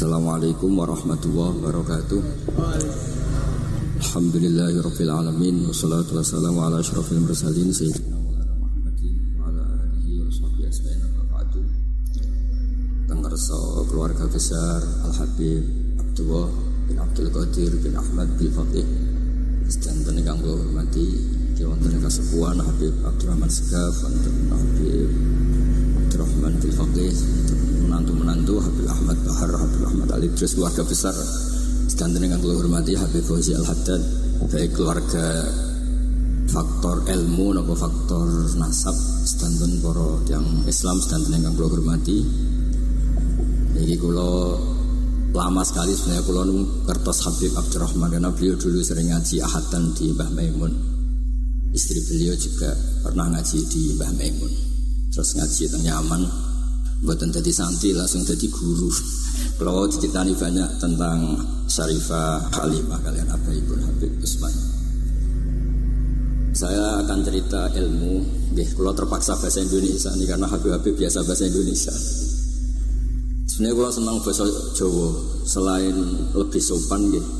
Assalamualaikum warahmatullahi wabarakatuh. Alhamdulillahirabbil alamin wassalatu wassalamu ala asyrafil mursalin sayyidina keluarga besar Al Habib Abdullah bin Abdul Qadir bin Ahmad bin Faqih sedanten ingkang kula hormati wonten kasepuhan Habib Abdurrahman Segaf wonten Habib Abdurrahman bin Faqih menantu-menantu Habib Ahmad Bahar, Habib Ahmad Ali terus keluarga besar. Sedanten dengan kula hormati Habib Fauzi Al Haddad baik keluarga faktor ilmu nopo faktor nasab sedanten para yang Islam sedanten dengan kula hormati. Ini kula lama sekali sebenarnya kula kertas Habib Abdurrahman. Karena beliau dulu sering ngaji ahadan di Mbah Maimun. Istri beliau juga pernah ngaji di Mbah Maimun. Terus ngaji tentang nyaman buatan jadi santri langsung jadi guru. Kalau ceritanya banyak tentang Syarifah Halimah kalian apa ibu Habib Usman. Saya akan cerita ilmu. Deh kalau terpaksa bahasa Indonesia ini karena Habib Habib biasa bahasa Indonesia. Sebenarnya kalau senang bahasa Jawa selain lebih sopan gitu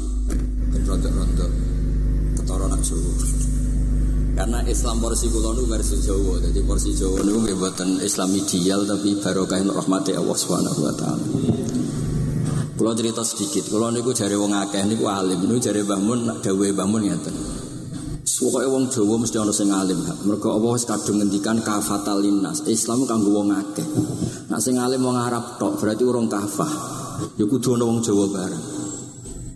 rontok-rontok ketoronan Jawa karena Islam porsi kulo nu versi Jawa. Jadi porsi Jawa nu buatan Islam ideal tapi barokah rahmati Allah Subhanahu wa taala. Kulo cerita sedikit, kulo niku jare wong akeh niku alim, niku jare Mbah Mun dawuhe Mbah Mun ngeten. Pokoke wong Jawa mesti ana sing alim. Mergo Allah wis kadung ngendikan kafatal linnas. Islam kanggo wong akeh. Nek sing alim wong Arab tok berarti urung kafah. Ya kudu ana wong Jawa bareng.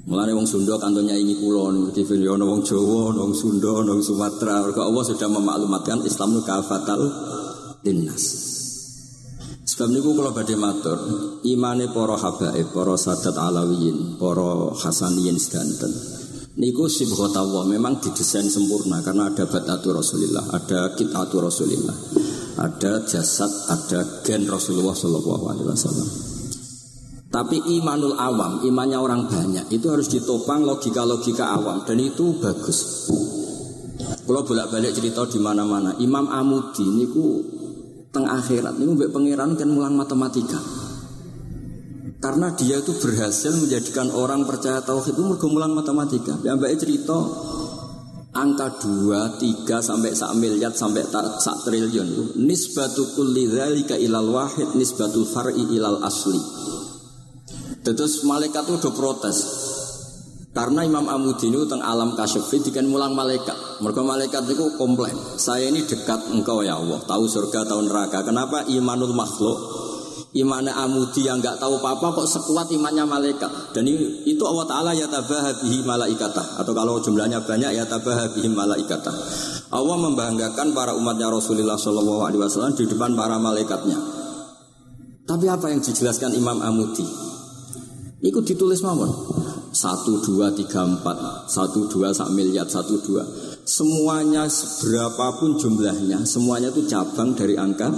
Mulane wong Sunda kantonnya ini niku TV ana wong Jawa, wong Sunda, wong Sumatera. Mergo Allah sudah memaklumatkan Islam nu kafatal linnas. Sebab niku kula badhe matur, imane para habaib, para sadat alawiyin, para hasaniyin sedanten. Niku sibghatawa memang didesain sempurna karena ada batatu Rasulillah, ada kitatu Rasulillah, ada jasad, ada gen Rasulullah Shallallahu Alaihi Wasallam. Tapi imanul awam, imannya orang banyak itu harus ditopang logika-logika awam dan itu bagus. Kalau bolak-balik cerita di mana-mana, Imam Amudi niku teng akhirat niku mbek pangeran kan mulang matematika. Karena dia itu berhasil menjadikan orang percaya tauhid itu mergo mulang matematika. Ya mbak cerita angka 2, 3 sampai sak miliar sampai sak triliun nisbatu kulli ilal wahid nisbatul far'i ilal asli. Terus malaikat itu udah protes. Karena Imam Amudi ini tentang alam kasyafi dikan mulang malaikat. Mereka malaikat itu komplain. Saya ini dekat engkau ya Allah. Tahu surga, tahu neraka. Kenapa imanul makhluk? Imannya Amudi yang nggak tahu apa-apa kok sekuat imannya malaikat. Dan itu Allah Ta'ala ya tabahabihi malaikata. Atau kalau jumlahnya banyak ya tabahabihi malaikata. Allah membanggakan para umatnya Rasulullah SAW di depan para malaikatnya. Tapi apa yang dijelaskan Imam Amudi? Iku ditulis mawon. Satu dua tiga empat, satu dua sak miliar, satu dua. Semuanya berapapun jumlahnya, semuanya itu cabang dari angka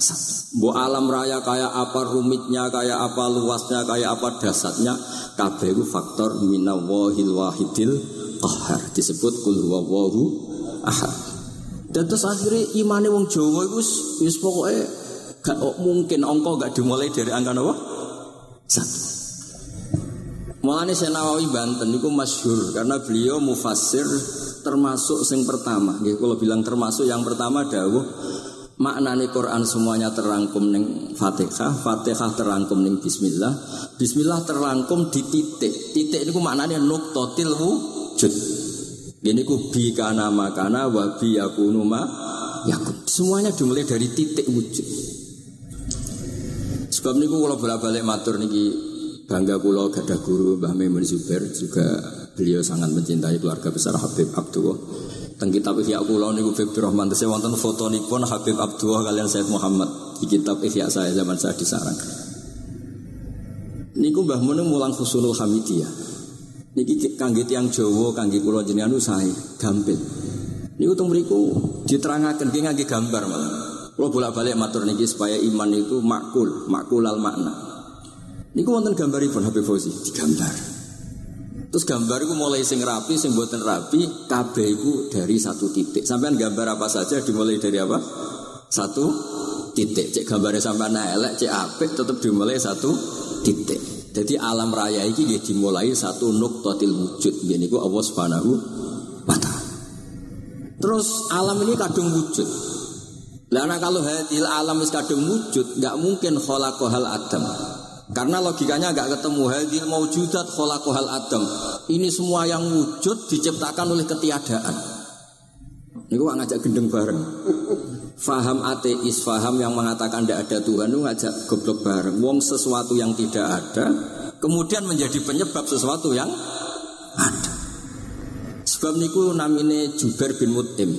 satu. Bu alam raya kayak apa rumitnya, kayak apa luasnya, kayak apa dasarnya, kabeh faktor minawahil wahidil qahar. Disebut kul huwallahu ahad. Dan terus akhirnya imane wong Jawa itu pokoknya gak mungkin ongko gak dimulai dari angka apa? Satu. Mulane Senawawi Banten itu masyhur karena beliau mufassir termasuk yang pertama. Nggih kalau bilang termasuk yang pertama dawuh maknane Quran semuanya terangkum ning Fatihah, Fatihah terangkum ning bismillah, bismillah terangkum di titik. Titik niku maknane nuqtatil wujud. Ini ku bi kana makana wa bi yakunu ma yakun. Semuanya dimulai dari titik wujud. Sebab niku kalau bolak-balik matur niki bangga pulau gadah guru Mbah Maimun Zubair juga beliau sangat mencintai keluarga besar Habib Abdullah. Teng kitab Ihya kula niku Habib Rahman tesih wonten fotonipun Habib Abdullah kalian Said Muhammad di kitab Ihya saya zaman saya di Sarang. Niku Mbah Mun mulang Husulul Hamidiyah. Niki kangge tiyang Jawa kangge kula jenengan usahe gampil. Niku teng mriku diterangaken ki ngangge gambar malah. Kula bolak-balik matur niki supaya iman itu makul, makulal makna. Niku wonten gambaripun Habib Fauzi digambar. Terus gambar itu mulai sing rapi, sing buatan rapi, kabeh itu dari satu titik. Sampai gambar apa saja dimulai dari apa? Satu titik. Cek gambarnya sampai elek, cek apik tetap dimulai satu titik. Jadi alam raya ini dia dimulai satu nuktotil wujud. Ini ku Allah subhanahu wa. Terus alam ini kadung wujud. Karena kalau hadil alam is kadung wujud, nggak mungkin kholakohal adam. Karena logikanya nggak ketemu hadil maujudat kholakohal adam. Ini semua yang wujud diciptakan oleh ketiadaan. Ini gua ngajak gendeng bareng. Faham ateis, faham yang mengatakan tidak ada Tuhan itu ngajak goblok bareng. Wong sesuatu yang tidak ada, kemudian menjadi penyebab sesuatu yang ada. Sebab niku namine Jubair bin Mut'im.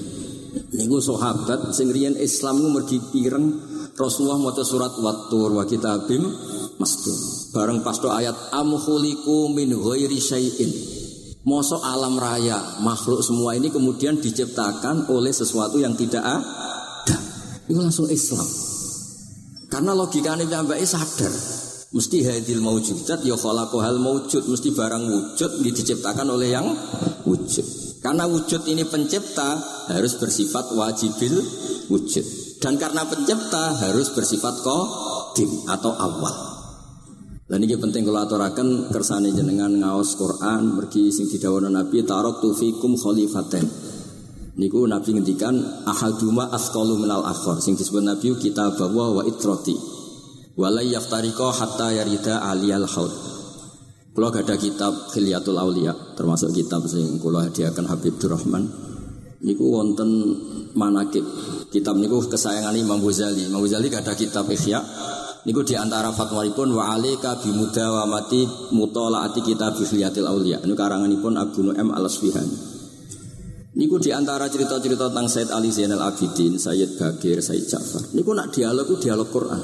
Niku sahabat sing Islam mergi pireng Rasulullah maca surat Wattur wa kitabim mastur. Bareng pas ayat am khuliqu min ghairi syai'in. Mosok alam raya, makhluk semua ini kemudian diciptakan oleh sesuatu yang tidak ada itu langsung Islam. Karena logikanya sampai sadar. Mesti hadil maujudat ya hal maujud. Mesti barang wujud diciptakan oleh yang wujud. Karena wujud ini pencipta harus bersifat wajibil wujud. Dan karena pencipta harus bersifat kodim atau awal. Dan ini penting kalau aturakan kersane jenengan ngaos Quran, mergi sing didawono Nabi tarok tufikum khalifaten. Niku Nabi ngendikan ahaduma asqalu minal akhor sing disebut Nabi kita bawa wa itroti. Walai yaftariko hatta yarida aliyal haud. Kalau ada kitab Khilyatul Aulia termasuk kitab sing kula hadiahkan Habib Durrahman. Niku wonten manakib. Kitab niku kesayangan Imam Ghazali. Imam Ghazali ada kitab Ihya. Niku di antara fatwanipun wa alika bi mudawamati mutalaati kitab Khilyatul Aulia. Niku karanganipun Abu Nu'aim Al-Asfihani. Niku di antara cerita-cerita tentang Said Ali Zainal Abidin, Sayyid Bagir, Sayyid Ja'far. Niku nak dialog dialog Quran.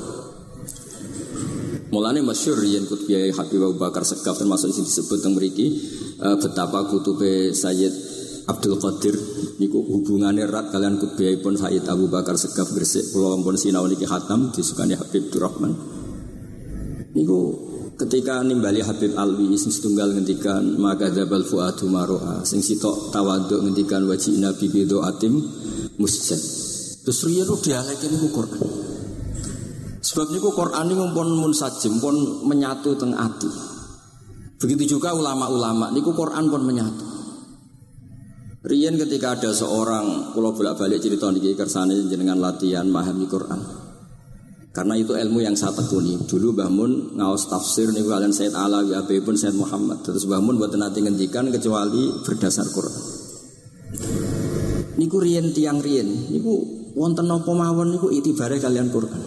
Mulane masyur yang kutbiya Habib Abu Bakar Segaf termasuk yang disebut tentang meriki uh, betapa kutube Sayyid Abdul Qadir niku hubungannya erat kalian kutbiya pun Sayyid Abu Bakar Segaf Gresik pulau pun sinau niki hatam disukani Habib Durrahman. Niku ketika nimbali Habib Alwi sing setunggal ngendikan maka jabal fuadu maroa sing sitok tawaduk ngendikan wajib nabi bido atim musjid. Terus riyen dialek ini Quran? Sebab niku Quran ini pun sajim pun menyatu teng ati. Begitu juga ulama-ulama niku Quran pun menyatu Rian ketika ada seorang pulau bolak-balik cerita niki kersane jenengan latihan memahami Quran. Karena itu ilmu yang saya tekuni. Dulu Mbah Mun ngaos tafsir nih kalian Said Alawi Abi pun Said Muhammad. Terus Mbah Mun buat nanti ngendikan kecuali berdasar Quran. Niku rien tiang rien. Niku wonten nopo mawon niku itibare kalian Quran.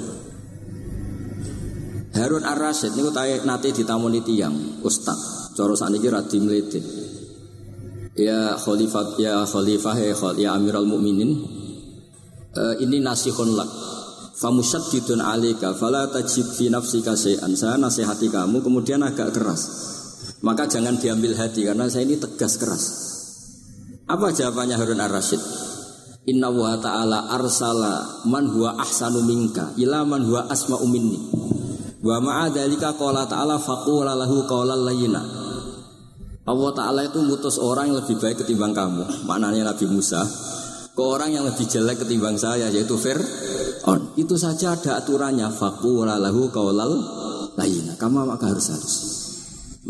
Harun Ar-Rasyid niku tae nate ditamoni tiang ustaz. Cara sakniki radi mlete. Ya khalifat ya khalifah ya, ya Amirul Mukminin. Uh, ini nasihun lak famusaddidun alika fala tajib fi nafsika syai'an. Saya nasihati kamu kemudian agak keras. Maka jangan diambil hati karena saya ini tegas keras. Apa jawabannya Harun Ar-Rasyid? Inna wa ta'ala arsala man huwa ahsanu minka ila man huwa asma'u minni. Wa ma'adhalika qala ta'ala faqula lahu qawlan layyina. Allah Ta'ala itu mutus orang yang lebih baik ketimbang kamu. Maknanya Nabi Musa ke orang yang lebih jelek ketimbang saya yaitu Fir on. Itu saja ada aturannya. Fakula lahu kaulal lain. Kamu maka harus harus.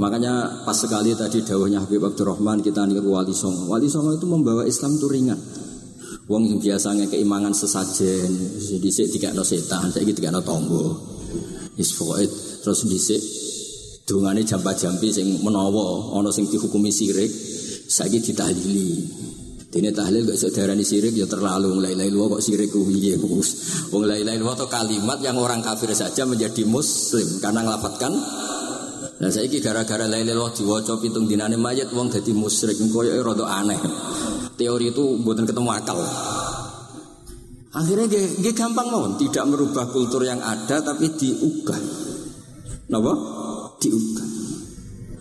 Makanya pas sekali tadi dawahnya Habib Abdurrahman kita nih Wali Songo. Wali Songo itu membawa Islam itu ringan. Wong yang biasanya keimangan sesajen, dhisik no setan, saiki no tonggo. Isfoid terus dhisik dungane jampa-jampi sing menawa ana sing dihukumi sirik, saiki ditahlili. Ini tahlil gak saudara sirik ya terlalu mulai lain kok sirik piye Gus. Wong lain itu kalimat yang orang kafir saja menjadi muslim karena ngelafatkan Nah saya ini gara-gara lain lain diwaca pitung dinane mayat wong jadi musyrik koyo rada aneh. Teori itu buatan ketemu akal. Akhirnya dia, gampang mau tidak merubah kultur yang ada tapi diubah. Napa? Diubah.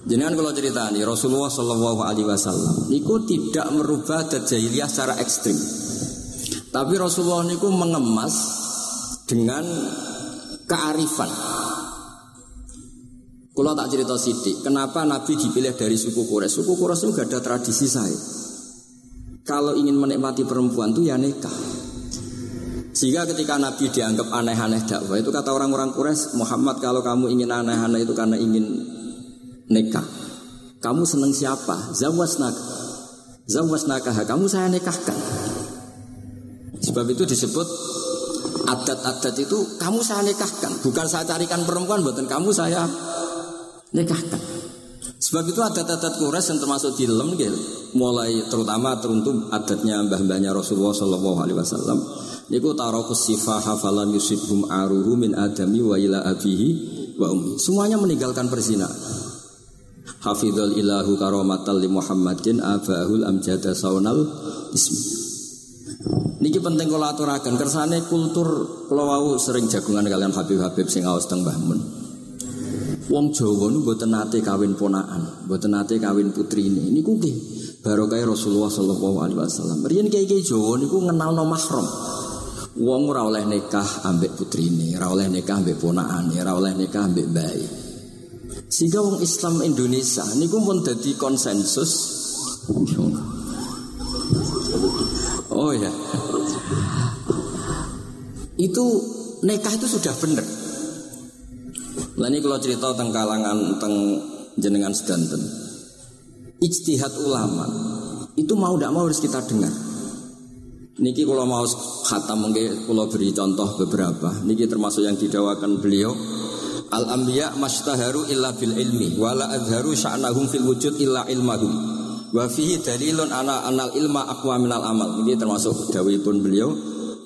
Jangan kalau cerita nih Rasulullah Shallallahu Alaihi Wasallam niku tidak merubah jahiliyah secara ekstrim. Tapi Rasulullah niku mengemas dengan kearifan. Kalau tak cerita sidik, kenapa Nabi dipilih dari suku Quraisy? Suku Quraisy itu gak ada tradisi saya. Kalau ingin menikmati perempuan tuh ya nikah. Sehingga ketika Nabi dianggap aneh-aneh dakwah itu kata orang-orang Quraisy, Muhammad kalau kamu ingin aneh-aneh itu karena ingin nikah. Kamu seneng siapa? Zawasnak. Zawasnakah kamu saya nikahkan. Sebab itu disebut adat-adat itu kamu saya nikahkan, bukan saya carikan perempuan, buatan kamu saya nikahkan. Sebab itu adat-adat Quraisy yang termasuk di dalam mulai terutama teruntuk adatnya mbah-mbahnya Rasulullah Shallallahu Alaihi Wasallam. Niku tarokus sifah hafalan yusibhum aruhu min adami wa ila abihi wa ummi. Semuanya meninggalkan perzina. Hafidhul ilahu karomatal li Muhammadin abahul amjada saunal ismi. Niki penting kalau aturakan kersane kultur kalau sering jagungan kalian Habib-habib sing awas teng Mbah Mun. Wong Jawa nu mboten nate kawin ponaan, mboten nate kawin putri ini. Niku nggih barokah Rasulullah sallallahu alaihi wasallam. Riyen kiai-kiai Jawa niku ngenalno mahram. Wong ora oleh nikah ambek putrine, ora oleh nikah ambek ponakane, ora oleh nikah ambek bayi. Sehingga wong Islam Indonesia niku pun dadi konsensus. Oh ya. Itu nikah itu sudah benar. Lah ini kalau cerita tentang kalangan tentang jenengan sedanten. Ijtihad ulama itu mau tidak mau harus kita dengar. Niki kalau mau khatam mungkin kalau beri contoh beberapa. Niki termasuk yang didawakan beliau. Al anbiya mastaharu illa bil ilmi wala adharu sya'nahum fil wujud illa ilmahum. Wa fihi dalilun ana anal ilma aqwa minal amal. Ini termasuk pun beliau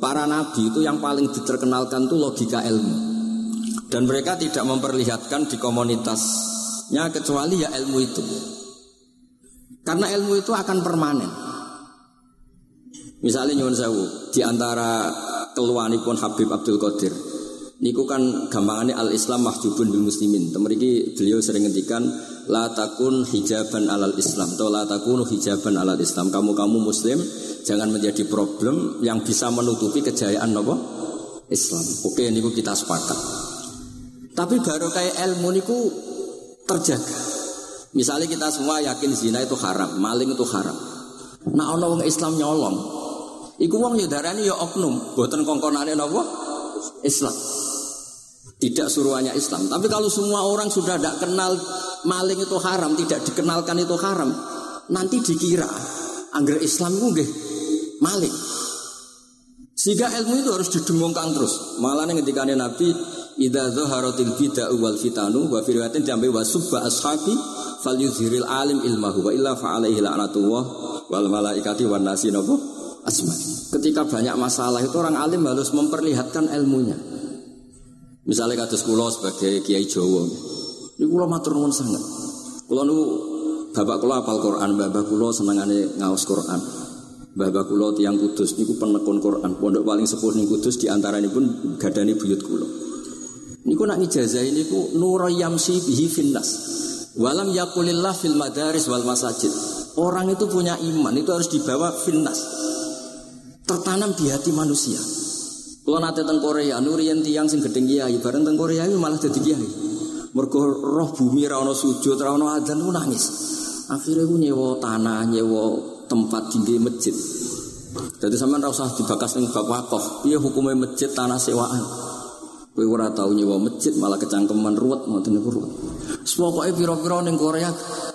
para nabi itu yang paling diterkenalkan itu logika ilmu. Dan mereka tidak memperlihatkan di komunitasnya kecuali ya ilmu itu. Karena ilmu itu akan permanen. Misalnya nyuwun sewu di antara keluhanipun Habib Abdul Qadir. Niku kan gampangannya al Islam mahjubun bil muslimin. Temeriki beliau sering ngendikan la takun hijaban alal Islam atau la takunu hijaban alal Islam. Kamu kamu muslim jangan menjadi problem yang bisa menutupi kejayaan nopo Islam. Oke, ini kita sepakat. Tapi baru kayak ilmu niku terjaga. Misalnya kita semua yakin zina itu haram, maling itu haram. Nah ono wong Islam nyolong, iku wong ya darani ya oknum, boten kongkonane nopo Islam. Tidak suruhannya Islam. Tapi kalau semua orang sudah tidak kenal maling itu haram, tidak dikenalkan itu haram, nanti dikira angger Islam itu malik. Sehingga ilmu itu harus didengungkan terus. Malah ketika Nabi Ida zaharatil bid'ah wal fitanu wa fi riwayatin jambi wa subba ashabi falyuzhiril alim ilmahu wa illa fa alaihi la'natullah wal malaikati wan nasi nabu asma. Ketika banyak masalah itu orang alim harus memperlihatkan ilmunya. Misalnya kata sekolah sebagai kiai Jawa. Ini kula matur nuwun sangat. Kula nu bapak kula apal Quran, bapak kula senengane ngaos Quran. Bapak kulo tiang kudus niku penekun Quran. Pondok paling sepuh ning kudus ini pun gadani buyut kulo. Niku nak ijazah ini ku nurayamsi bihi finnas. Walam yakulillah fil madaris wal masajid. Orang itu punya iman itu harus dibawa finnas. Tertanam di hati manusia. Kalau nanti teng Korea, nurian tiang sing gedeng kiai, bareng teng Korea malah jadi kiai. Mergo roh bumi rano sujud, rano adzan nangis. Akhirnya gue nyewa tanah, nyewa tempat tinggi masjid. Jadi sama ora usah dibakas ning bab wakaf. Piye hukumnya masjid tanah sewaan? Kowe ora tau nyewa masjid malah kecangkeman ruwet ngoten niku ruwet. Pokoke pira-pira ning Korea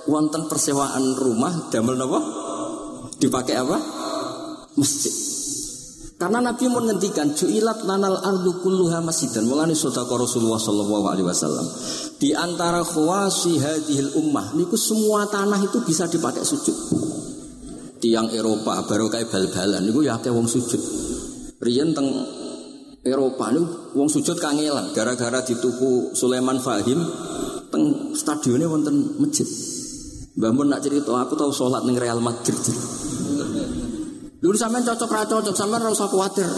wonten persewaan rumah damel napa? Dipakai apa? Masjid. Karena Nabi mau ngendikan ju'ilat lanal ardu kulluha masjidan. Mulane sedekah Rasulullah sallallahu alaihi wasallam. Di antara khawasi hadhil ummah niku semua tanah itu bisa dipakai sujud tiang Eropa baru kayak bal-balan niku ya wong sujud. Riyen teng Eropa niku wong sujud kangelan gara-gara dituku Sulaiman Fahim teng stadionnya wonten masjid. Mbah Mun nak cerita aku tahu sholat ning Real Madrid. Dulu sampean cocok ra cocok sampean usah khawatir.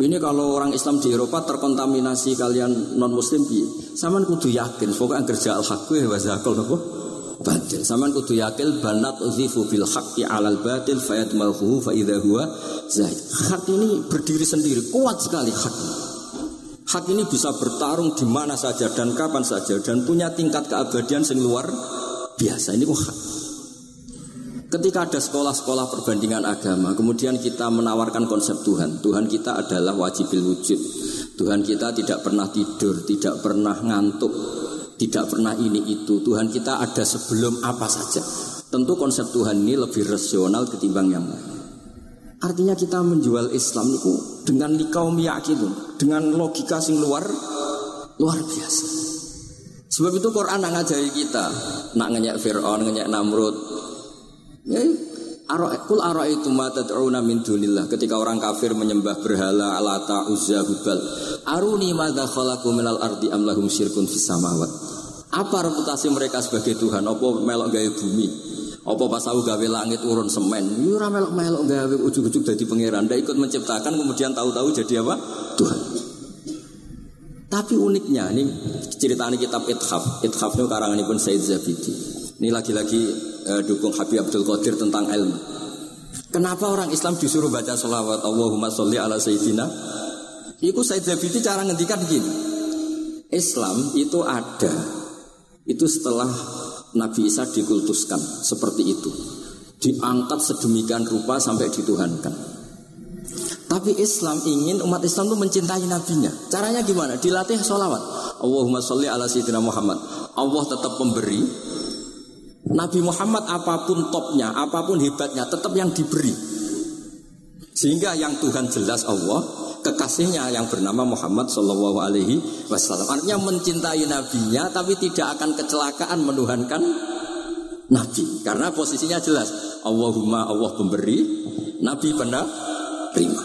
Ini kalau orang Islam di Eropa terkontaminasi kalian non muslim bi. Sampean kudu yakin pokoknya kerja al-haq wa zakal napa? Batil. Saman kudu yakil banat uzifu bil haqqi alal batil fayatmalhu fa idza huwa zaid. Hak ini berdiri sendiri, kuat sekali hak. Hak ini bisa bertarung di mana saja dan kapan saja dan punya tingkat keabadian yang luar biasa. Ini kok. Ketika ada sekolah-sekolah perbandingan agama, kemudian kita menawarkan konsep Tuhan. Tuhan kita adalah wajibil wujud. Tuhan kita tidak pernah tidur, tidak pernah ngantuk, tidak pernah ini itu. Tuhan kita ada sebelum apa saja. Tentu konsep Tuhan ini lebih rasional ketimbang yang lain. Artinya kita menjual Islam itu dengan likau yakin, dengan logika sing luar luar biasa. Sebab itu Quran nak ngajari kita, nak ngenyak Fir'aun, ngenyak Namrud. Ya, Kul ara itu mata tad'una min dunillah. Ketika orang kafir menyembah berhala alata uzza hubal. Aruni madza khalaqu minal ardi am lahum syirkun samawat. Apa reputasi mereka sebagai Tuhan? Apa melok gawe bumi? Apa pas gawe langit urun semen? Yo ora melok melok gawe ujug-ujug dadi pangeran. Ndak ikut menciptakan kemudian tahu-tahu jadi apa? Tuhan. Tapi uniknya ini ceritanya kitab Ithaf. Ithaf itu karangan pun Said Zabidi ini lagi-lagi eh, dukung Habib Abdul Qadir tentang ilmu. Kenapa orang Islam disuruh baca sholawat Allahumma sholli ala Sayyidina? Itu Said Zabidi cara ngendikan gini. Islam itu ada. Itu setelah Nabi Isa dikultuskan seperti itu. Diangkat sedemikian rupa sampai dituhankan. Tapi Islam ingin umat Islam itu mencintai nabinya. Caranya gimana? Dilatih sholawat. Allahumma sholli ala Sayyidina Muhammad. Allah tetap pemberi, Nabi Muhammad apa pun topnya, apa pun hebatnya, tetap yang diberi. Sehingga yang Tuhan jelas Allah, kekasihnya yang bernama Muhammad Shallallahu Alaihi Wasallam. Artinya mencintai nabinya, tapi tidak akan kecelakaan menuhankan nabi. Karena posisinya jelas. Allahumma Allah pemberi, nabi terima.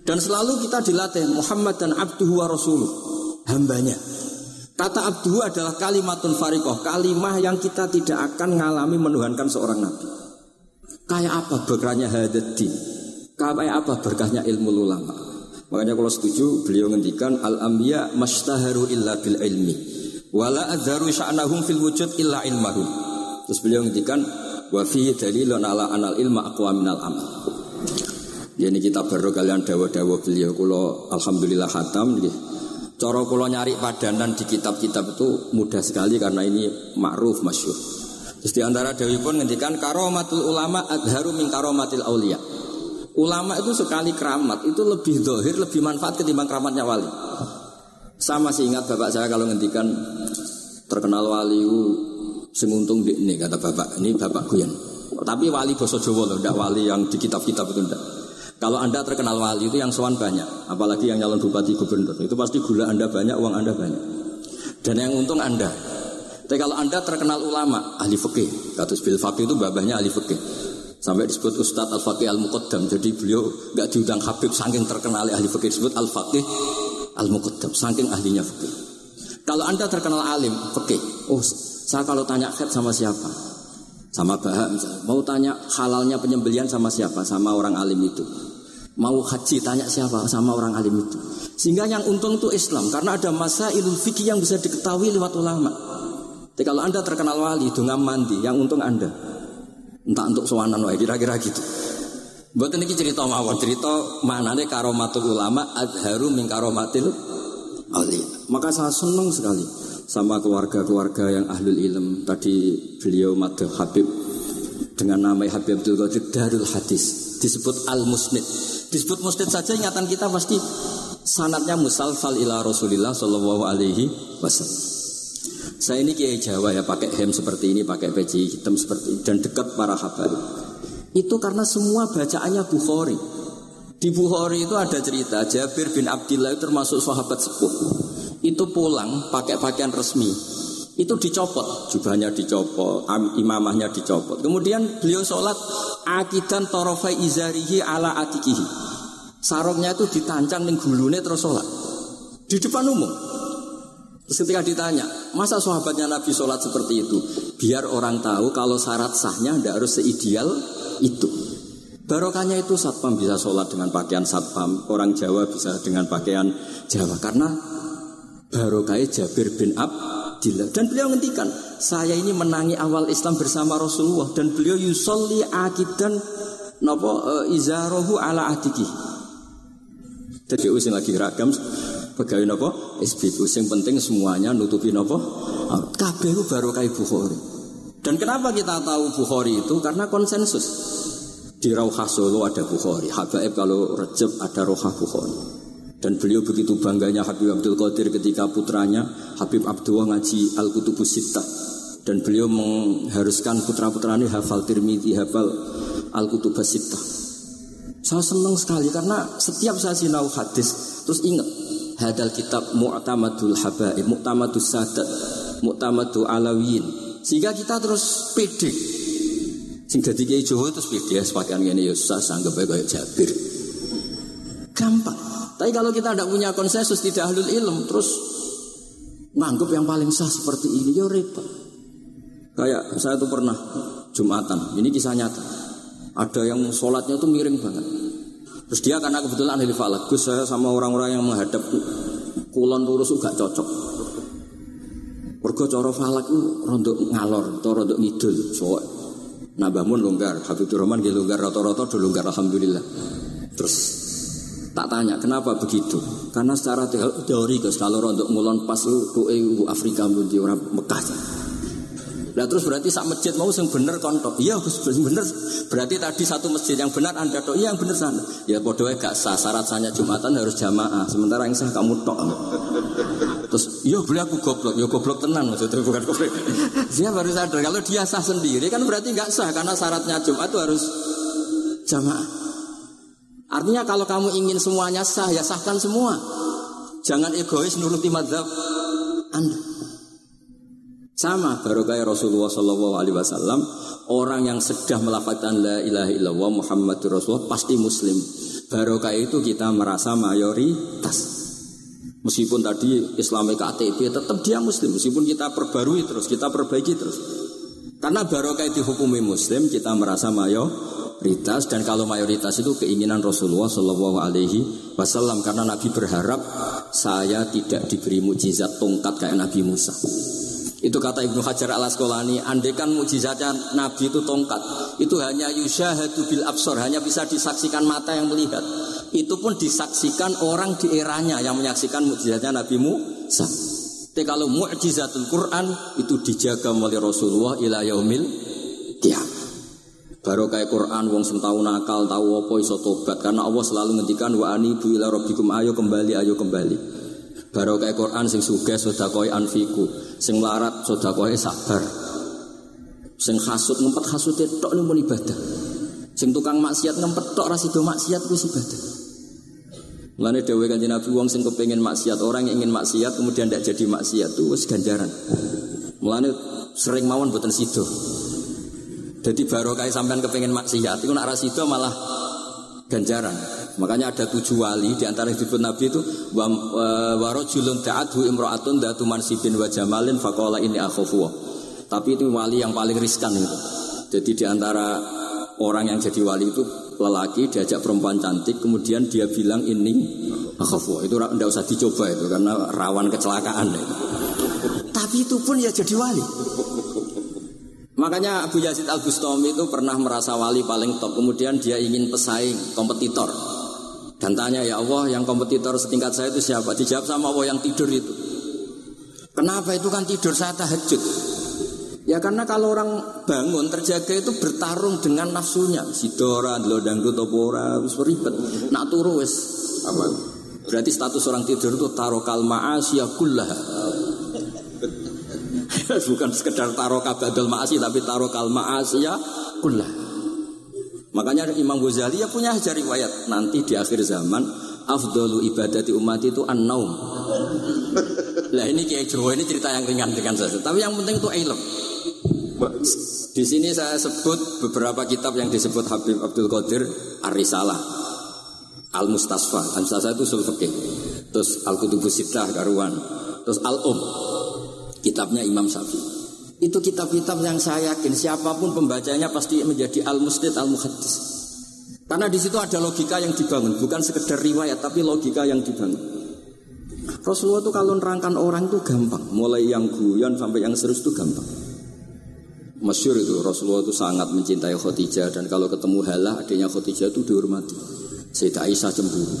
Dan selalu kita dilatih Muhammad dan abduhu wa rasuluh, hambanya. Kata abdu adalah kalimatun farikoh, kalimah yang kita tidak akan mengalami menuhankan seorang nabi. Kayak apa berkahnya hadati? Kayak apa berkahnya ilmu ulama? Makanya kalau setuju beliau ngendikan al ambiya mastaharu illa bil ilmi wala adharu sya'nahum fil wujud illa ilmahum. Terus beliau ngendikan wa fi dalilun ala anal ilma aqwa minal amal. Ini kita baru kalian dawa-dawa beliau kalau alhamdulillah hatam gitu. Coro kulo nyari padanan di kitab-kitab itu mudah sekali karena ini ma'ruf masyur. Terus di antara Dewi pun ngendikan karomatul ulama adharu min karomatil aulia. Ulama itu sekali keramat itu lebih dohir, lebih manfaat ketimbang keramatnya wali. Sama sih ingat bapak saya kalau ngendikan terkenal wali semuntung di ini kata bapak ini bapak Guyan. Tapi wali boso Jawa loh, tidak wali yang di kitab-kitab itu tidak. Kalau Anda terkenal wali itu yang sowan banyak, apalagi yang nyalon bupati gubernur. Itu pasti gula Anda banyak, uang Anda banyak. Dan yang untung Anda. Tapi kalau Anda terkenal ulama, ahli fikih, katus bil fakih itu babahnya ahli fikih. Sampai disebut Ustadz Al-Faqih Al-Muqaddam. Jadi beliau nggak diundang Habib saking terkenal ahli fikih disebut Al-Faqih Al-Muqaddam, saking ahlinya fikih. Kalau Anda terkenal alim fikih, oh saya kalau tanya khed sama siapa? Sama Bahak misalnya. Mau tanya halalnya penyembelian sama siapa? Sama orang alim itu. Mau haji tanya siapa sama orang alim itu. Sehingga yang untung itu Islam karena ada masa ilmu fikih yang bisa diketahui lewat ulama. Jadi kalau anda terkenal wali dengan mandi, yang untung anda. Entah untuk sowanan wae kira-kira gitu. Buat ini cerita mawon cerita mana nih karomatul ulama adharu min karomatil ali. Maka saya senang sekali sama keluarga-keluarga yang ahlul ilm. Tadi beliau Madh Habib dengan nama Habib Abdul Qadir Darul Hadis disebut Al Musnid Disebut musnid saja ingatan kita pasti sanatnya musalsal ila Rasulillah Shallallahu Alaihi Wasallam. Saya ini kiai Jawa ya pakai hem seperti ini, pakai peci hitam seperti ini dan dekat para habaib. Itu karena semua bacaannya Bukhari. Di Bukhari itu ada cerita Jabir bin Abdullah termasuk sahabat sepuh. Itu pulang pakai pakaian resmi. Itu dicopot, jubahnya dicopot, imamahnya dicopot. Kemudian beliau sholat akidan torofai izarihi ala atikihi. Sarungnya itu ditancang ning gulune terus sholat. Di depan umum. Terus ketika ditanya, masa sahabatnya Nabi sholat seperti itu? Biar orang tahu kalau syarat sahnya tidak harus seideal itu. Barokahnya itu satpam bisa sholat dengan pakaian satpam, orang Jawa bisa dengan pakaian Jawa karena barokahnya Jabir bin Abdillah dan beliau ngendikan saya ini menangi awal Islam bersama Rasulullah dan beliau yusolli akidan nopo uh, izarohu ala atiki. Jadi usin lagi ragam pegawai nopo SBB yang penting semuanya nutupi nopo kabeh baru kayak Bukhari. Dan kenapa kita tahu Bukhari itu karena konsensus. Di Rauhah Solo ada Bukhari, Habaib kalau Rejab ada Rohah Bukhari. Dan beliau begitu bangganya Habib Abdul Qadir ketika putranya Habib Abdullah ngaji Al-Kutubus Sittah. Dan beliau mengharuskan putra-putranya hafal Tirmidzi, hafal Al-Kutubus Sittah. Saya senang sekali karena setiap saya sinau hadis terus ingat hadal kitab Mu'tamadul Habaib, Mu'tamadul Sadat, Mu'tamadul Alawiyin. Sehingga kita terus pede. Sing dadi kiai Jawa terus pede ya sepakaian ngene ya susah anggap ae kayak Jabir. Gampang. Tapi kalau kita tidak punya konsensus tidak ahlul ilm terus nganggap yang paling sah seperti ini ya repot. Kayak saya tuh pernah Jumatan, ini kisah nyata. Ada yang sholatnya tuh miring banget. Terus dia karena kebetulan ahli falak, Gus saya sama orang-orang yang menghadap kulon lurus gak cocok. Mergo cara falak itu rontok ngalor, atau rontok ngidul. So, nambah mun longgar, Habibur Rahman dia longgar rata-rata do longgar alhamdulillah. Terus Tak tanya kenapa begitu? Karena secara teori guys kalau rontok ngulon pas tuh Afrika di orang Mekah. Nah terus berarti sak masjid mau yang bener kontok. Iya Gus bener. Berarti tadi satu masjid yang benar Anda tok. Iya yang bener sana. Ya bodohnya gak sah. Syarat sahnya Jumatan harus jamaah. Sementara yang sah kamu tok. Terus iya boleh aku goblok. Ya goblok tenan maksudnya bukan goblok. Dia baru sadar kalau dia sah sendiri kan berarti nggak sah karena syaratnya Jumat itu harus jamaah. Artinya kalau kamu ingin semuanya sah, ya sahkan semua. Jangan egois nuruti madhab Anda. Sama baru kayak Rasulullah Shallallahu Alaihi Wasallam orang yang sedang melafalkan la ilaha illallah Muhammadur Rasulullah pasti Muslim. Barokah itu kita merasa mayoritas. Meskipun tadi Islamnya KTP tetap dia Muslim. Meskipun kita perbarui terus, kita perbaiki terus. Karena barokah itu hukumi Muslim, kita merasa mayoritas mayoritas dan kalau mayoritas itu keinginan Rasulullah Shallallahu Alaihi Wasallam karena Nabi berharap saya tidak diberi mujizat tongkat kayak Nabi Musa. Itu kata Ibnu Hajar al Asqalani, andekan mujizatnya Nabi itu tongkat, itu hanya yusyahadu bil absor, hanya bisa disaksikan mata yang melihat. Itu pun disaksikan orang di eranya yang menyaksikan mujizatnya Nabi Musa. Tapi kalau mujizatul Quran itu dijaga oleh Rasulullah ila yaumil kiamat. Baru kayak Quran wong sing tau nakal, tahu apa iso tobat karena Allah selalu ngendikan wa anibu ila rabbikum ayo kembali ayo kembali. Baru kayak Quran sing sugih sedekah anfiku, sing larat sedekah sabar. Sing hasud ngempet hasute tok ning ibadah. Sing tukang maksiat ngempet tok ra sido maksiat ku ibadah. Mulane dawuh Kanjeng Nabi wong sing kepengin maksiat, orang yang ingin maksiat kemudian tidak jadi maksiat itu wis ganjaran. Mulane sering mawon boten sido. Jadi baru kayak sampean kepengen maksiat, itu nak rasido malah ganjaran. Makanya ada tujuh wali di antara disebut Nabi itu warojulun ta'adhu imro'atun datu mansibin wa jamalin fakola ini akhofuwa. Tapi itu wali yang paling riskan itu. Jadi di antara orang yang jadi wali itu lelaki diajak perempuan cantik kemudian dia bilang ini akhofuwa. Itu tidak usah dicoba itu karena rawan kecelakaan. Itu. Tapi itu pun ya jadi wali. Makanya Abu Yazid Al Bustami itu pernah merasa wali paling top. Kemudian dia ingin pesaing, kompetitor. Dan tanya ya Allah yang kompetitor setingkat saya itu siapa? Dijawab sama Allah yang tidur itu. Kenapa itu kan tidur saya tahajud? Ya karena kalau orang bangun terjaga itu bertarung dengan nafsunya. Sidora, dangdut, topora, wis ribet. Nak turu wis? Berarti status orang tidur itu tarokal ma'asya kullaha. Bukan sekedar taruh kabadul ma'asi tapi taruh kal ma'asiyah kullah. Makanya Imam Ghazali ya punya ajar riwayat nanti di akhir zaman afdalu ibadati umat itu an-naum. Lah ini kayak Jawa ini cerita yang ringan dengan saya. Tapi yang penting itu ilmu. Di sini saya sebut beberapa kitab yang disebut Habib Abdul Qadir Ar-Risalah, Al-Mustasfa, Al-Mustasfa itu sul Terus Al-Kutubus Sittah Karuan, terus Al-Um, kitabnya Imam Syafi'i. Itu kitab-kitab yang saya yakin siapa pun pembacanya pasti menjadi al-musnid al-muhaddis. Karena di situ ada logika yang dibangun, bukan sekedar riwayat tapi logika yang dibangun. Rasulullah itu kalau nerangkan orang itu gampang, mulai yang guyon sampai yang serius itu gampang. Masyur itu Rasulullah itu sangat mencintai Khadijah dan kalau ketemu Halah adanya Khadijah itu dihormati. Sayyidah Aisyah cemburu.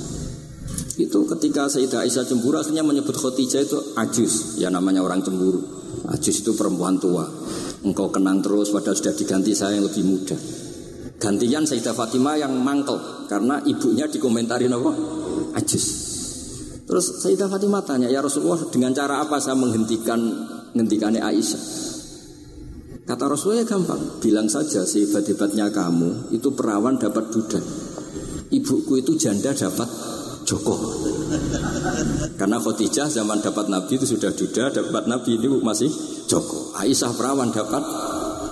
Itu ketika Sayyidah Aisyah cemburu akhirnya menyebut Khadijah itu ajus. Ya namanya orang cemburu. Ajus itu perempuan tua. Engkau kenang terus padahal sudah diganti saya yang lebih muda. Gantian Sayyidah Fatimah yang mangkel karena ibunya dikomentari apa? Ajus. Terus Sayyidah Fatimah tanya, ya Rasulullah dengan cara apa saya menghentikan menghentikannya Aisyah? Kata Rasulullah ya gampang, bilang saja sehebat-hebatnya kamu itu perawan dapat duda. Ibuku itu janda dapat Joko. Karena Khadijah zaman dapat Nabi itu sudah duda, dapat Nabi ini masih Joko. Aisyah perawan dapat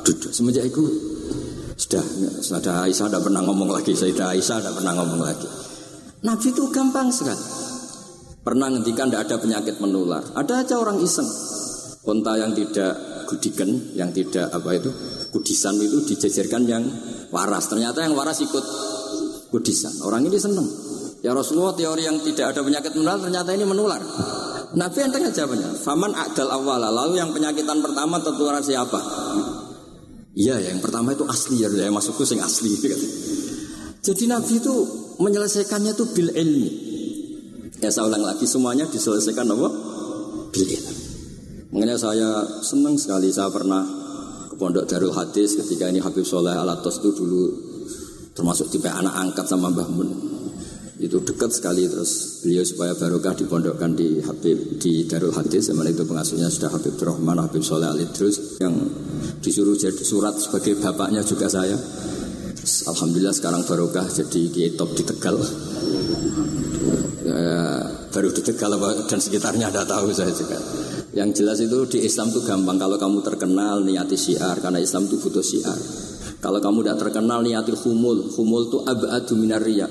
duda. Semenjak itu sudah, sudah Aisyah tidak pernah ngomong lagi, Sayyidah Aisyah tidak pernah ngomong lagi. Nabi itu gampang sekali. Pernah ngendikan tidak ada penyakit menular. Ada aja orang iseng. Konta yang tidak gudikan, yang tidak apa itu, kudisan itu dijejerkan yang waras. Ternyata yang waras ikut kudisan. Orang ini senang. Ya Rasulullah teori yang tidak ada penyakit menular ternyata ini menular. Nabi enteng jawabnya. Faman akdal awala. Lalu yang penyakitan pertama tertular siapa? Iya, yang pertama itu asli ya, yang masukku sing asli. Jadi Nabi itu menyelesaikannya itu bil ilmi. Ya saya ulang lagi semuanya diselesaikan apa? Bil Makanya saya senang sekali saya pernah ke Pondok Darul Hadis ketika ini Habib Soleh Alatos itu dulu termasuk tipe anak angkat sama Mbah Mun. Itu dekat sekali terus beliau supaya barokah dipondokkan di Habib di Darul Hadis zaman itu pengasuhnya sudah Habib Rahman, Habib Soleh Alidrus yang disuruh jadi surat sebagai bapaknya juga saya. Alhamdulillah sekarang barokah jadi kiai top di Tegal baru di Tegal dan sekitarnya ada tahu saya juga. Yang jelas itu di Islam itu gampang. Kalau kamu terkenal niati syiar karena Islam itu butuh syiar. Kalau kamu tidak terkenal niati humul, humul itu abadu minaria.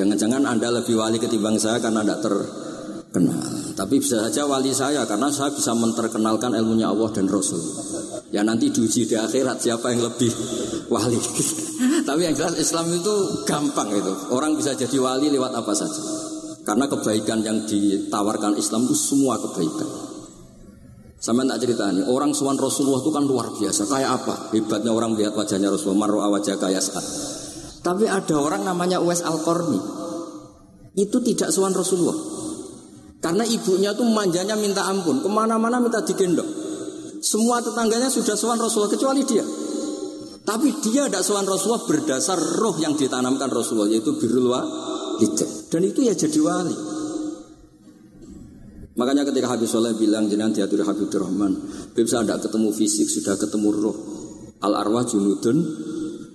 Jangan-jangan anda lebih wali ketimbang saya karena tidak terkenal. Tapi bisa saja wali saya karena saya bisa menterkenalkan ilmunya Allah dan Rasul. Ya nanti diuji di akhirat siapa yang lebih wali. Tapi yang jelas Islam itu gampang itu. Orang bisa jadi wali lewat apa saja. Karena kebaikan yang ditawarkan Islam itu semua kebaikan. Sama tak cerita nih, orang suan Rasulullah itu kan luar biasa. Kayak apa? Hebatnya orang lihat wajahnya Rasulullah, marwa wajah kayak saat. Tapi ada orang namanya Uwais Al-Qarni. Itu tidak suan Rasulullah. Karena ibunya tuh manjanya minta ampun. Ke mana-mana minta digendong. Semua tetangganya sudah suan Rasulullah, kecuali dia. Tapi dia tidak suan Rasulullah berdasar roh yang ditanamkan Rasulullah, yaitu birul dan itu ya jadi wali. Makanya ketika Habib Soleh bilang jenengan diatur Habib Rahman, saya tidak ketemu fisik, sudah ketemu roh. Al arwah junudun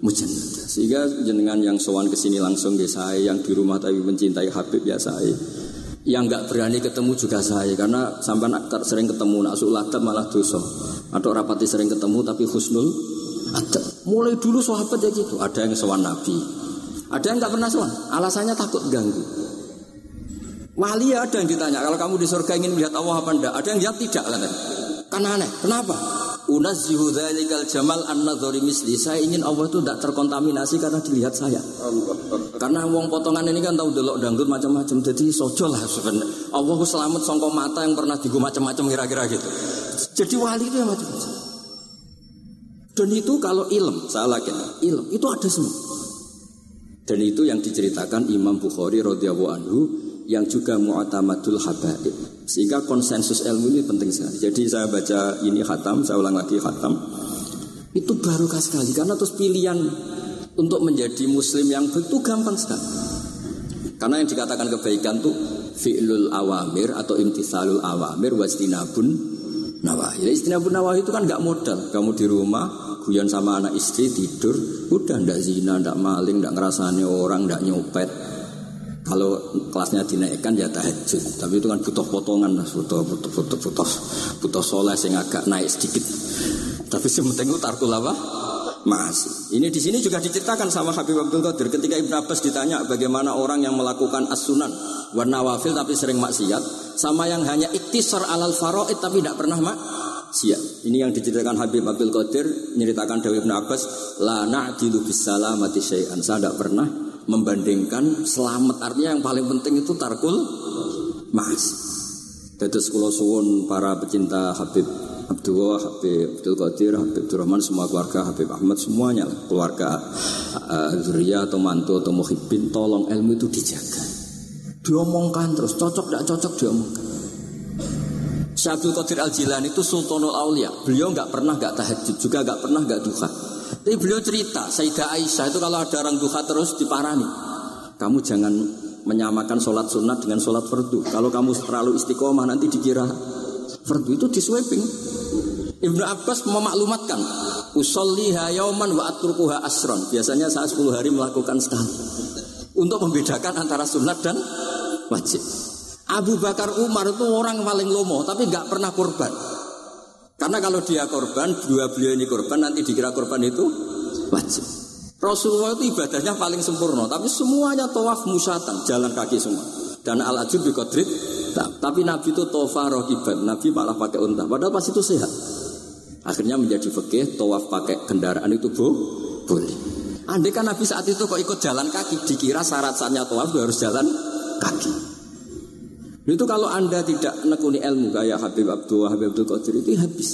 mujannada. Sehingga jenengan yang sowan ke sini langsung di saya, yang di rumah tapi mencintai Habib ya saya. Yang nggak berani ketemu juga saya karena sampai sering ketemu nak sulatan malah dosa. Atau rapati sering ketemu tapi husnul ada. Mulai dulu sahabat ya gitu. Ada yang sowan Nabi, ada yang nggak pernah sowan, alasannya takut ganggu. Wali ada yang ditanya, kalau kamu di surga ingin melihat Allah apa enggak? Ada yang jawab tidak kan? Karena aneh. Kenapa? Unazzihu dzalikal jamal an misli. Saya ingin Allah itu tidak terkontaminasi karena dilihat saya. Karena wong potongan ini kan tahu delok dangdut macam-macam. Jadi sojo lah sebenarnya. Allah selamat songkok mata yang pernah digu macam-macam kira-kira gitu. Jadi wali itu yang macam-macam. Dan itu kalau ilm, saya lagi ilm itu ada semua. Dan itu yang diceritakan Imam Bukhari radhiyallahu anhu yang juga mu'tamadul habaib. Sehingga konsensus ilmu ini penting sekali. Jadi saya baca ini khatam, saya ulang lagi khatam. Itu barokah sekali karena terus pilihan untuk menjadi muslim yang itu gampang sekali. Karena yang dikatakan kebaikan tuh fi'lul awamir atau imtithalul awamir wastinabun nawahi. Istinabun nawahi itu kan nggak modal. Kamu di rumah guyon sama anak istri tidur udah ndak zina ndak maling ndak ngerasani orang ndak nyopet kalau kelasnya dinaikkan ya tahajud. Tapi itu kan butuh potongan butuh butuh butuh butuh butuh soleh yang agak naik sedikit. Tapi sementing itu tarkul apa? Masih ini di sini juga diceritakan sama Habib Abdul Qadir. Ketika Ibn Abbas ditanya bagaimana orang yang melakukan as-sunan warna wafil tapi sering maksiat sama yang hanya iktisar alal faraid tapi tidak pernah mak siap. Ini yang diceritakan Habib Abdul Qadir, menceritakan Dewi Ibn Abbas, la na'dilu bisalamati syai'an. Saya tidak pernah membandingkan selamat. Artinya yang paling penting itu tarkul mas. Tetes kulo suwun para pecinta Habib Abdullah, Habib Abdul Qadir, Habib Abdurrahman, semua keluarga Habib Ahmad semuanya keluarga uh, atau mantu atau muhibbin tolong ilmu itu dijaga. Diomongkan terus cocok tidak cocok diomongkan. Syekh Qadir Al Jilani itu Sultanul Aulia. Beliau nggak pernah nggak tahajud, juga nggak pernah nggak duha. Tapi beliau cerita, Sayyidah Aisyah itu kalau ada orang duha terus diparani. Kamu jangan menyamakan sholat sunat dengan sholat fardu. Kalau kamu terlalu istiqomah nanti dikira fardu itu di sweeping. Ibnu Abbas memaklumatkan, usolliha yauman wa atrukuha asron. Biasanya saya 10 hari melakukan sekali. Untuk membedakan antara sunat dan wajib. Abu Bakar Umar itu orang paling lomo, tapi nggak pernah korban. Karena kalau dia korban, dua beliau ini korban, nanti dikira korban itu wajib. Rasulullah itu ibadahnya paling sempurna, tapi semuanya tawaf musatan, jalan kaki semua. Dan al ajub bi kodrit, tapi Nabi itu tofa rohiban, Nabi malah pakai unta. Padahal pas itu sehat. Akhirnya menjadi fikih, tawaf pakai kendaraan itu bu, boleh. Andai kan Nabi saat itu kok ikut jalan kaki, dikira syarat syaratnya tawaf harus jalan kaki. Itu kalau anda tidak nekuni ilmu kayak Habib Abdul Habib Abdul Qadir itu habis.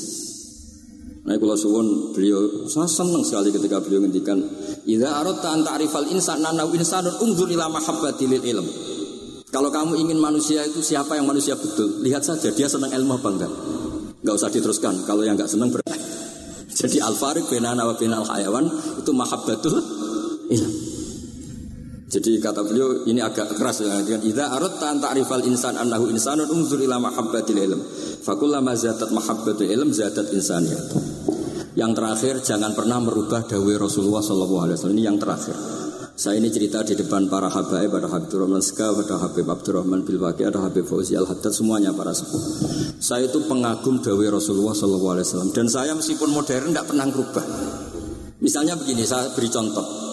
Nah, kalau suwon beliau saya senang sekali ketika beliau ngendikan, "Idza aradta an ta'rifal insana naw insanun unzur ila mahabbati lil ilm." Kalau kamu ingin manusia itu siapa yang manusia betul, lihat saja dia senang ilmu apa enggak. Enggak usah diteruskan. Kalau yang enggak senang ber Jadi al-fariq bainana wa bainal hayawan itu mahabbatul ilm. Jadi kata beliau ini agak keras ya. Dengan idza aradta an ta'rifal insan annahu insanun unzur ila mahabbatil ilm. Fakullama zadat mahabbatul ilm zadat insaniyah. Yang terakhir jangan pernah merubah dawai Rasulullah Shallallahu Alaihi Wasallam ini yang terakhir. Saya ini cerita di depan para habaib, ada Habib Rahman Ska, ada Habib Abdurrahman Bilwaki, ada Habib Fauzi Al Haddad, semuanya para sepuh. Saya itu pengagum dawai Rasulullah Shallallahu Alaihi Wasallam dan saya meskipun modern tidak pernah merubah. Misalnya begini, saya beri contoh.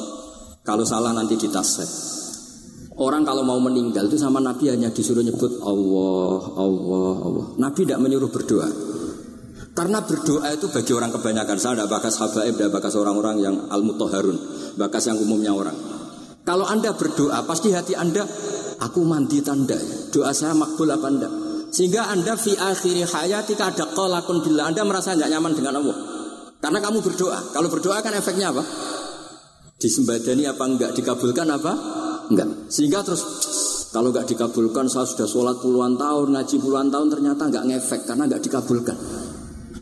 Kalau salah nanti ditasek. Orang kalau mau meninggal itu sama Nabi hanya disuruh nyebut Allah, Allah, Allah. Nabi tidak menyuruh berdoa. Karena berdoa itu bagi orang kebanyakan saya tidak bakas habaib, tidak bakas orang-orang yang al mutoharun, bakas yang umumnya orang. Kalau anda berdoa, pasti hati anda, aku mandi tanda, doa saya makbul apa anda? Sehingga anda fi akhiri hayati ada kolakun bila anda merasa nggak nyaman dengan Allah. Karena kamu berdoa. Kalau berdoa kan efeknya apa? Disembadani apa enggak? Dikabulkan apa? Enggak. Sehingga terus kalau nggak dikabulkan saya sudah sholat puluhan tahun, ngaji puluhan tahun ternyata nggak ngefek karena nggak dikabulkan.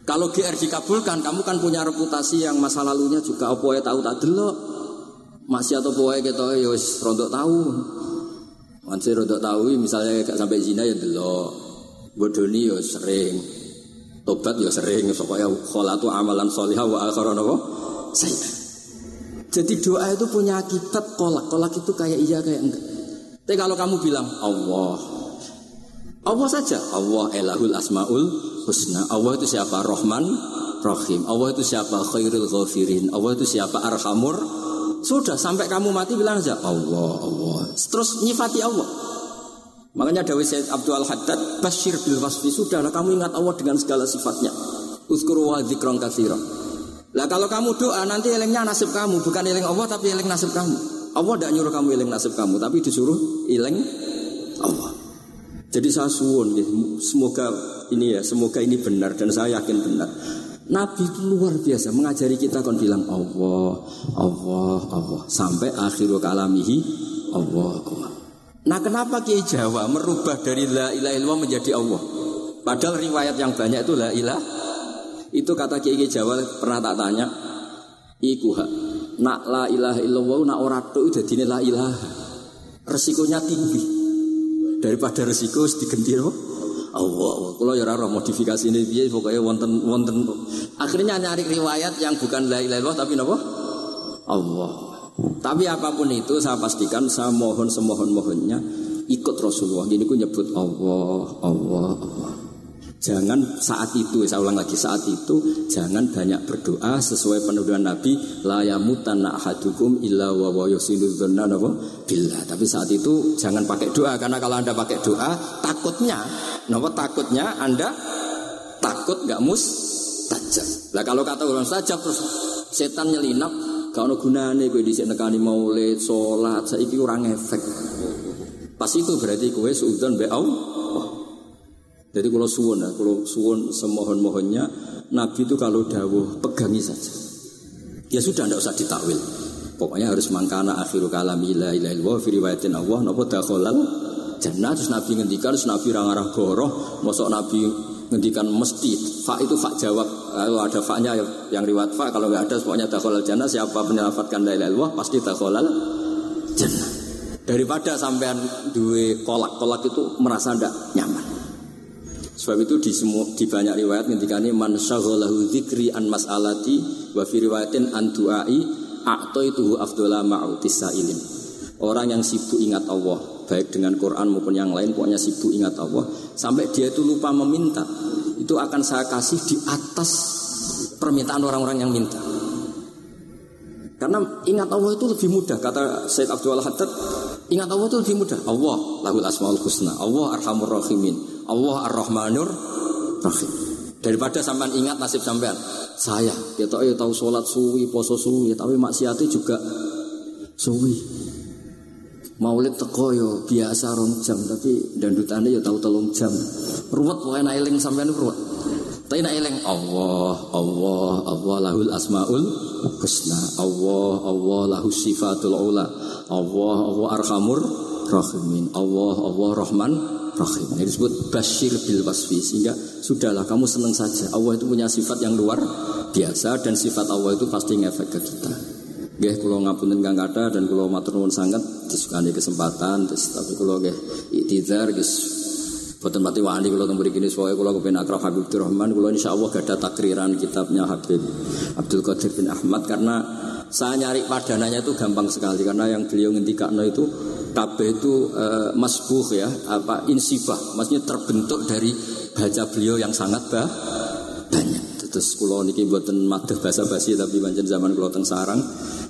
Kalau GR dikabulkan, kamu kan punya reputasi yang masa lalunya juga apa ya tahu tak delok. Masih atau poe gitu ya wis rontok tahu. Masih rontok tahu misalnya gak sampai zina ya delok. Bodoni ya sering. Tobat ya sering supaya kholatu amalan solihah wa akhiran apa? Saya. Jadi doa itu punya akibat kolak. Kolak itu kayak iya kayak enggak. Tapi kalau kamu bilang Allah, Allah saja. Allah elahul asmaul husna. Allah itu siapa? Rahman, Rahim. Allah itu siapa? Khairul ghafirin. Allah itu siapa? Arhamur. Sudah sampai kamu mati bilang saja Allah, Allah. Terus nyifati Allah. Makanya Dawi Said Abdul Haddad Bashir bil wasfi Sudahlah kamu ingat Allah dengan segala sifatnya Uskuru wa dzikron kathira Lah kalau kamu doa nanti elengnya nasib kamu Bukan eleng Allah tapi eleng nasib kamu Allah tidak nyuruh kamu eleng nasib kamu Tapi disuruh eleng Allah jadi saya suwun, semoga ini ya, semoga ini benar dan saya yakin benar. Nabi itu luar biasa mengajari kita kon bilang Allah, Allah, Allah sampai akhir kalamihi Allah, Allah. Nah kenapa Kiai Jawa merubah dari la ilaha illallah menjadi Allah? Padahal riwayat yang banyak itu la ilah. Itu kata Kiai Jawa pernah tak tanya, iku hak. Nak la ilaha illallah nak ora itu jadi la ilaha. Resikonya tinggi daripada resiko diganti apa? Allah, Allah. Kalau ya ora modifikasi ini dia pokoknya wonten wonten. Akhirnya nyari riwayat yang bukan la ilaha illallah tapi napa? Allah. Tapi apa pun itu saya pastikan saya mohon semohon mohonnya ikut Rasulullah. Gini ku nyebut Allah, Allah, Allah. Jangan saat itu, saya ulang lagi saat itu jangan banyak berdoa sesuai penuduhan Nabi la yamutanna ahadukum illa wa billah. Tapi saat itu jangan pakai doa karena kalau Anda pakai doa takutnya napa takutnya Anda takut nggak mus tajam. Lah kalau kata orang saja terus setan nyelinap kalau gunane kowe dhisik nekani maulid, salat, saiki orang efek. Pas itu berarti kowe suudzon be jadi kalau suwon ya, kalau suwon semohon-mohonnya Nabi itu kalau dawuh pegangi saja. Ya sudah tidak usah ditakwil. Pokoknya harus mangkana akhiru kalam ila ila ilwa fi riwayatin Allah napa dakhalal jannah terus Nabi ngendikan terus Nabi rangarah goroh mosok Nabi ngendikan mesti fa itu fa jawab kalau ada fa-nya yang riwayat fa kalau nggak ada pokoknya dakhalal jannah siapa menyelamatkan la ilaha illallah pasti dakhalal jannah daripada sampean duwe kolak-kolak itu merasa ndak nyaman. Sebab itu di semua di banyak riwayat ini man syaghalahu dzikri an mas'alati wa fi riwayatin an du'ai a'taitu afdhala ma'utis sa'ilin. Orang yang sibuk ingat Allah, baik dengan Quran maupun yang lain, pokoknya sibuk ingat Allah, sampai dia itu lupa meminta, itu akan saya kasih di atas permintaan orang-orang yang minta. Karena ingat Allah itu lebih mudah kata Syed Abdul Haddad ingat Allah itu lebih mudah. Allah lahul asmaul husna. Allah arhamur rahimin. Allah ar-rahmanur rahim. Daripada sampean ingat nasib sampean saya ya ya tahu sholat suwi poso suwi tapi maksiatnya juga suwi. Maulid teko yo biasa rong jam tapi dandutannya ya tahu telung jam. Ruwet pokoknya eling sampean ruwet tapi nak eling Allah, Allah, Allah lahul asmaul husna. Allah, Allah lahus sifatul ula. Allah, Allah arhamur rahimin. Allah, Allah rahman rahim. Ini disebut basyir bil wasfi sehingga sudahlah kamu senang saja. Allah itu punya sifat yang luar biasa dan sifat Allah itu pasti ngefek ke kita. Gih kalau ngapunten kang kata dan kalau matur nuwun sangat disukani kesempatan terus tapi kalau gih iktidar guys Boten mati wani kalau temburi kini soalnya kalau kepen akrab Habib Rahman. Kalau insya Allah gak ada takriran kitabnya Habib Abdul Qadir bin Ahmad karena saya nyari padanannya itu gampang sekali karena yang beliau ngendikakno itu kabeh itu e, masbuh ya apa insibah. Maksudnya terbentuk dari baca beliau yang sangat bah, banyak. Terus kulo niki buatan madah bahasa basi tapi banjir zaman kulo teng sarang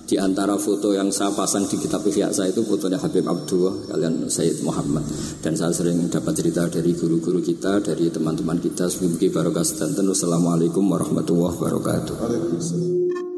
di antara foto yang saya pasang di kitab Ihya saya itu fotonya Habib Abdullah kalian Sayyid Muhammad. Dan saya sering dapat cerita dari guru-guru kita dari teman-teman kita. Semoga barokah dan Assalamualaikum warahmatullahi wabarakatuh